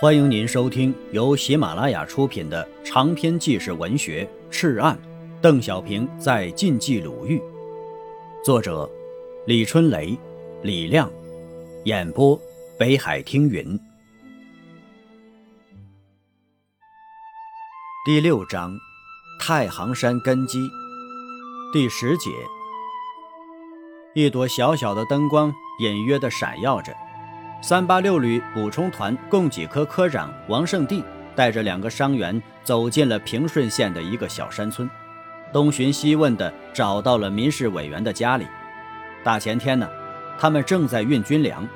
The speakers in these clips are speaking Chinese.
欢迎您收听由喜马拉雅出品的长篇纪实文学《赤案》，邓小平在晋冀鲁豫，作者李春雷、李亮，演播北海听云。第六章，太行山根基，第十节，一朵小小的灯光隐约的闪耀着。三八六旅补充团供给科科长王胜地带着两个伤员走进了平顺县的一个小山村，东寻西问的找到了民事委员的家里。大前天呢，他们正在运军粮，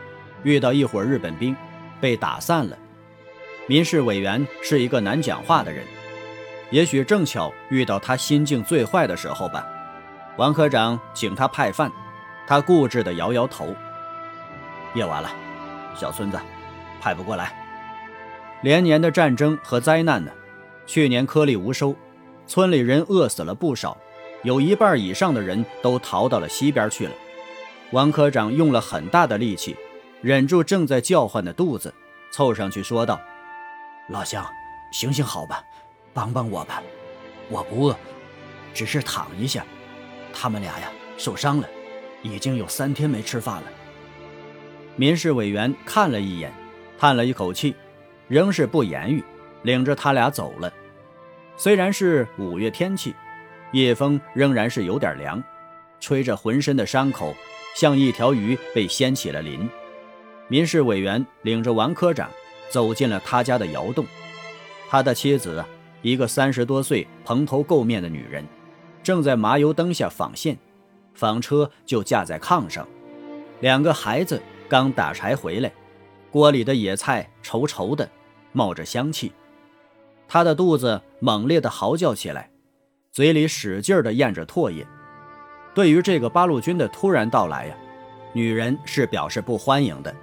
遇到一伙日本兵，被打散了。民事委员是一个难讲话的人，也许正巧遇到他心境最坏的时候吧。王科长请他派饭，他固执地摇摇头。夜晚了。小村子，派不过来。连年的战争和灾难呢？去年颗粒无收，村里人饿死了不少，有一半以上的人都逃到了西边去了。王科长用了很大的力气，忍住正在叫唤的肚子，凑上去说道：“老乡，行行好吧，帮帮我吧，我不饿，只是躺一下。他们俩呀，受伤了，已经有三天没吃饭了。”民事委员看了一眼，叹了一口气，仍是不言语，领着他俩走了。虽然是五月天气，夜风仍然是有点凉，吹着浑身的伤口，像一条鱼被掀起了鳞。民事委员领着王科长走进了他家的窑洞，他的妻子，一个三十多岁、蓬头垢面的女人，正在麻油灯下纺线，纺车就架在炕上，两个孩子。刚打柴回来，锅里的野菜稠稠的，冒着香气。他的肚子猛烈地嚎叫起来，嘴里使劲地咽着唾液。对于这个八路军的突然到来呀，女人是表示不欢迎的。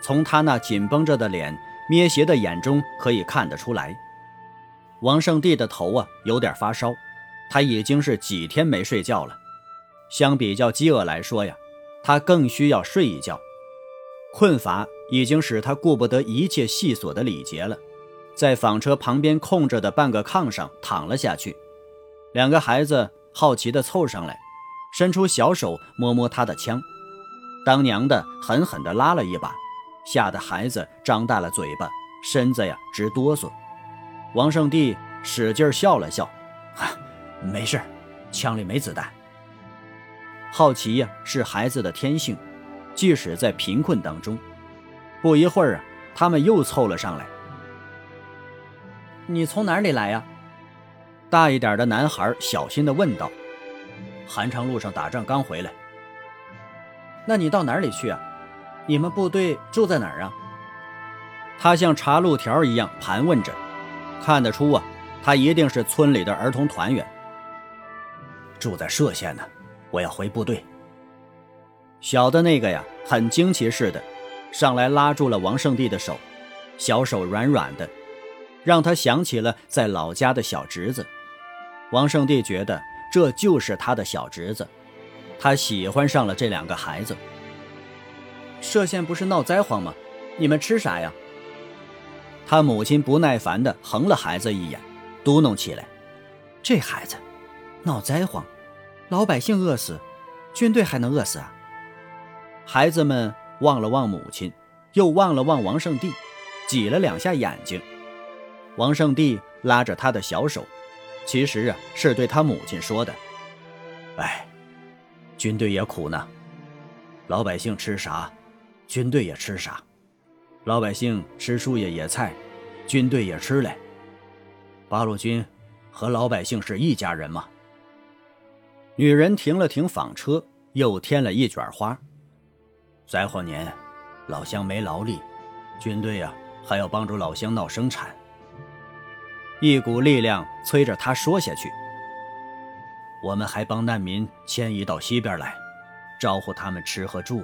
从他那紧绷着的脸、咩斜的眼中可以看得出来。王胜帝的头啊有点发烧，他已经是几天没睡觉了。相比较饥饿来说呀，他更需要睡一觉。困乏已经使他顾不得一切细琐的礼节了，在纺车旁边空着的半个炕上躺了下去。两个孩子好奇地凑上来，伸出小手摸摸他的枪，当娘的狠狠地拉了一把，吓得孩子张大了嘴巴，身子呀直哆嗦。王胜帝使劲笑了笑：“哈，没事，枪里没子弹。”好奇呀，是孩子的天性。即使在贫困当中，不一会儿啊，他们又凑了上来。你从哪里来呀？大一点的男孩小心地问道。韩昌路上打仗刚回来。那你到哪里去啊？你们部队住在哪儿啊？他像查路条一样盘问着，看得出啊，他一定是村里的儿童团员。住在歙县呢，我要回部队。小的那个呀，很惊奇似的，上来拉住了王胜帝的手，小手软软的，让他想起了在老家的小侄子。王胜帝觉得这就是他的小侄子，他喜欢上了这两个孩子。歙县不是闹灾荒吗？你们吃啥呀？他母亲不耐烦地横了孩子一眼，嘟哝起来：“这孩子，闹灾荒，老百姓饿死，军队还能饿死啊？”孩子们望了望母亲，又望了望王胜帝，挤了两下眼睛。王胜帝拉着他的小手，其实啊是对他母亲说的：“哎，军队也苦呢，老百姓吃啥，军队也吃啥。老百姓吃树叶野菜，军队也吃嘞。八路军和老百姓是一家人嘛。”女人停了停纺车，又添了一卷花。灾荒年，老乡没劳力，军队呀还要帮助老乡闹生产。一股力量催着他说下去。我们还帮难民迁移到西边来，招呼他们吃和住。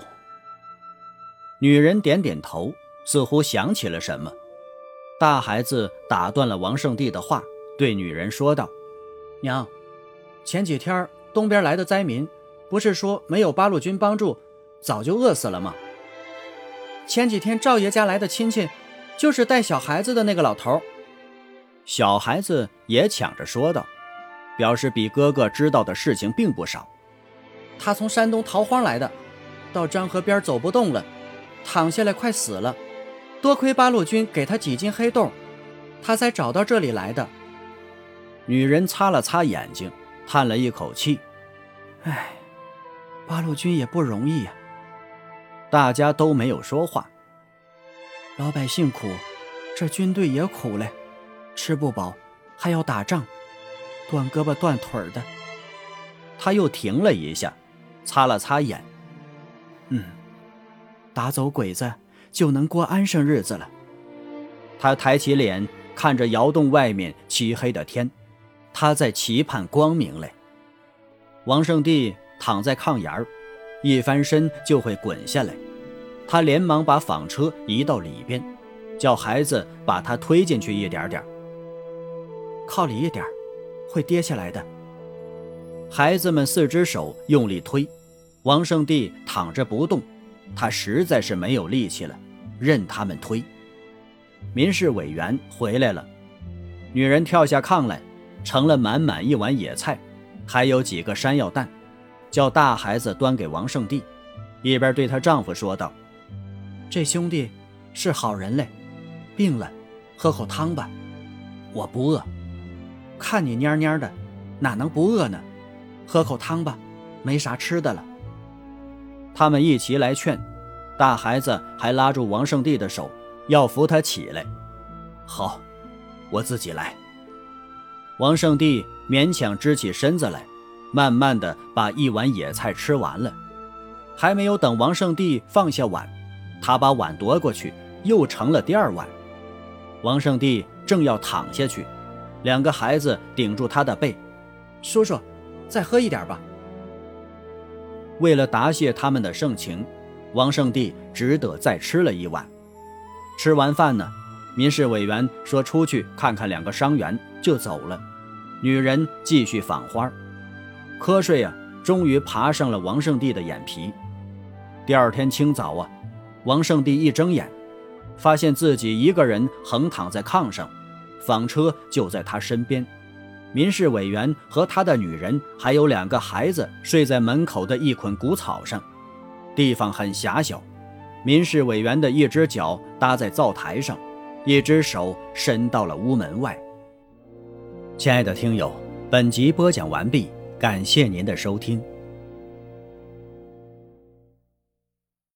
女人点点头，似乎想起了什么。大孩子打断了王胜帝的话，对女人说道：“娘，前几天东边来的灾民，不是说没有八路军帮助？”早就饿死了吗？前几天赵爷家来的亲戚，就是带小孩子的那个老头。小孩子也抢着说道，表示比哥哥知道的事情并不少。他从山东逃荒来的，到漳河边走不动了，躺下来快死了。多亏八路军给他几斤黑豆，他才找到这里来的。女人擦了擦眼睛，叹了一口气：“唉，八路军也不容易呀。”大家都没有说话。老百姓苦，这军队也苦嘞，吃不饱，还要打仗，断胳膊断腿的。他又停了一下，擦了擦眼：“嗯，打走鬼子，就能过安生日子了。”他抬起脸，看着窑洞外面漆黑的天。他在期盼光明嘞。王胜帝躺在炕沿儿，一翻身就会滚下来。他连忙把纺车移到里边，叫孩子把他推进去一点点。靠里一点，会跌下来的。孩子们四只手用力推，王胜帝躺着不动，他实在是没有力气了，任他们推。民事委员回来了，女人跳下炕来。盛了满满一碗野菜，还有几个山药蛋，叫大孩子端给王胜帝，一边对她丈夫说道：“这兄弟是好人嘞，病了，喝口汤吧。我不饿，看你蔫蔫的，哪能不饿呢？喝口汤吧，没啥吃的了。”他们一齐来劝，大孩子还拉住王胜帝的手，要扶他起来。好，我自己来。王胜帝勉强支起身子来，慢慢的把一碗野菜吃完了。还没有等王胜帝放下碗，他把碗夺过去，又盛了第二碗。王胜帝正要躺下去，两个孩子顶住他的背：“叔叔，再喝一点吧。”为了答谢他们的盛情，王胜帝只得再吃了一碗。吃完饭呢。民事委员说：“出去看看两个伤员，就走了。”女人继续纺花，瞌睡啊，终于爬上了王胜帝的眼皮。第二天清早啊，王胜帝一睁眼，发现自己一个人横躺在炕上，纺车就在他身边。民事委员和他的女人还有两个孩子睡在门口的一捆谷草上，地方很狭小。民事委员的一只脚搭在灶台上。一只手伸到了屋门外。亲爱的听友，本集播讲完毕，感谢您的收听。